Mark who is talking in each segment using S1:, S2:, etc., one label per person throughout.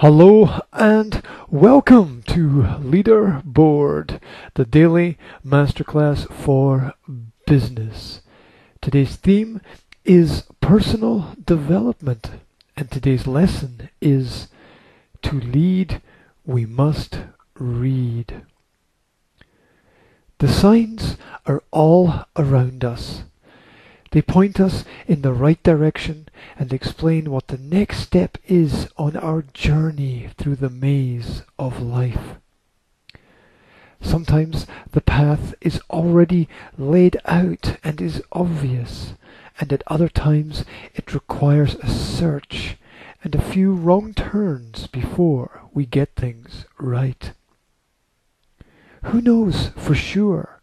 S1: Hello and welcome to Leaderboard, the daily masterclass for business. Today's theme is personal development, and today's lesson is to lead, we must read. The signs are all around us. They point us in the right direction and explain what the next step is on our journey through the maze of life. Sometimes the path is already laid out and is obvious, and at other times it requires a search and a few wrong turns before we get things right. Who knows for sure?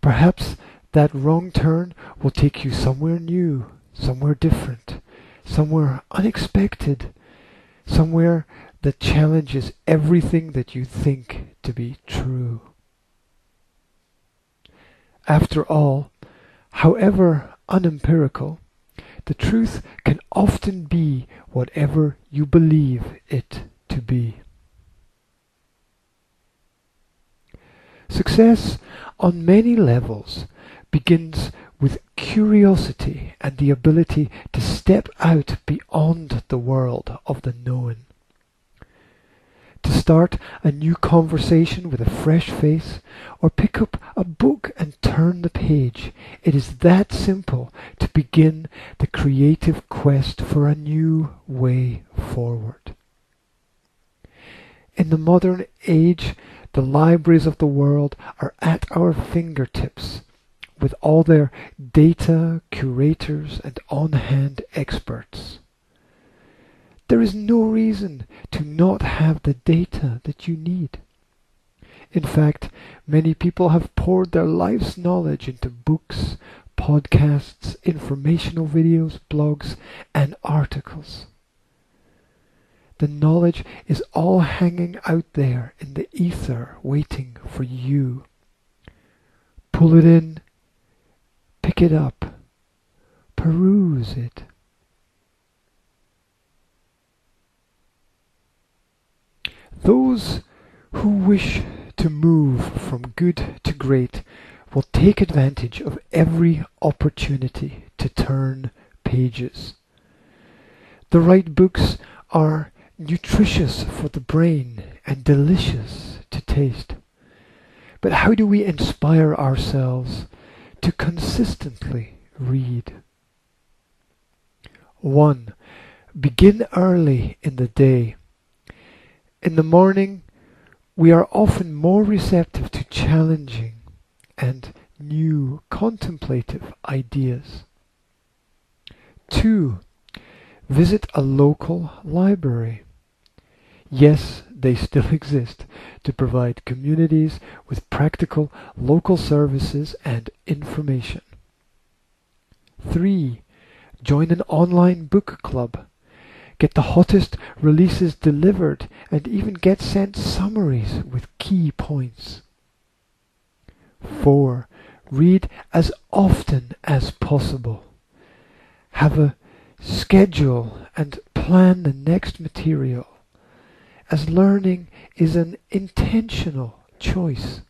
S1: Perhaps that wrong turn will take you somewhere new, somewhere different, somewhere unexpected, somewhere that challenges everything that you think to be true. After all, however unempirical, the truth can often be whatever you believe it to be. Success on many levels begins with curiosity and the ability to step out beyond the world of the known. To start a new conversation with a fresh face, or pick up a book and turn the page. It is that simple to begin the creative quest for a new way forward. In the modern age, the libraries of the world are at our fingertips with all their data, curators, and on-hand experts. There is no reason to not have the data that you need. In fact, many people have poured their life's knowledge into books, podcasts, informational videos, blogs, and articles. The knowledge is all hanging out there in the ether waiting for you. Pull it in, Pick it up. Peruse it. Those who wish to move from good to great will take advantage of every opportunity to turn pages. The right books are nutritious for the brain and delicious to taste. But how do we inspire ourselves to consistently read. 1. Begin early in the day. In the morning, we are often more receptive to challenging and new contemplative ideas. 2. Visit a local library. Yes, they still exist to provide communities with practical local services and information. 3. Join an online book club. Get the hottest releases delivered and even get sent summaries with key points. 4. Read as often as possible. Have a schedule and plan the next material as learning is an intentional choice.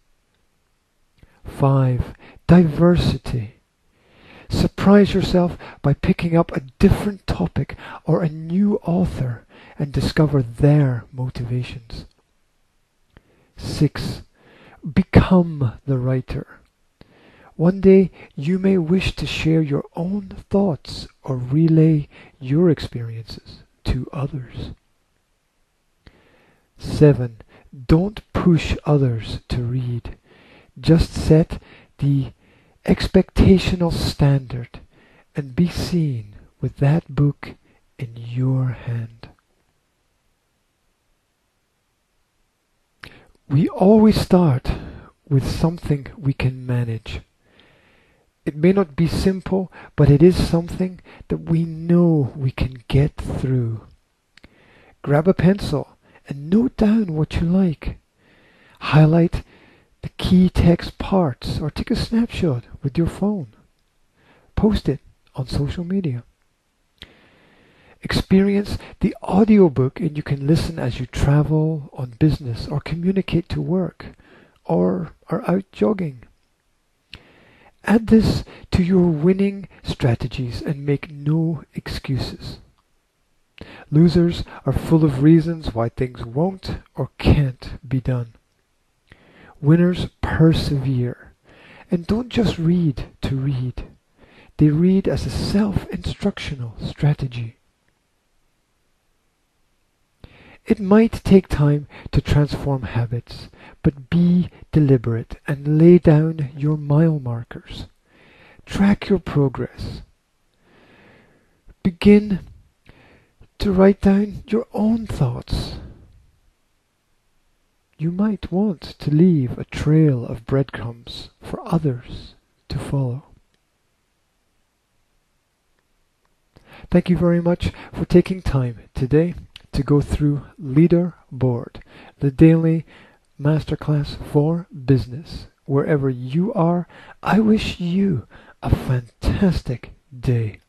S1: 5. Diversity. Surprise yourself by picking up a different topic or a new author and discover their motivations. 6. Become the writer. One day you may wish to share your own thoughts or relay your experiences to others. 7. Don't push others to read. Just set the expectational standard and be seen with that book in your hand. We always start with something we can manage. It may not be simple, but it is something that we know we can get through. Grab a pencil and note down what you like. Highlight the key text parts or take a snapshot with your phone. Post it on social media. Experience the audiobook and you can listen as you travel on business or communicate to work or are out jogging. Add this to your winning strategies and make no excuses. Losers are full of reasons why things won't or can't be done. Winners persevere and don't just read to read. They read as a self-instructional strategy. It might take time to transform habits, but be deliberate and lay down your mile markers. Track your progress. Begin to write down your own thoughts. You might want to leave a trail of breadcrumbs for others to follow. Thank you very much for taking time today to go through Leaderboard, the daily masterclass for business. Wherever you are, I wish you a fantastic day.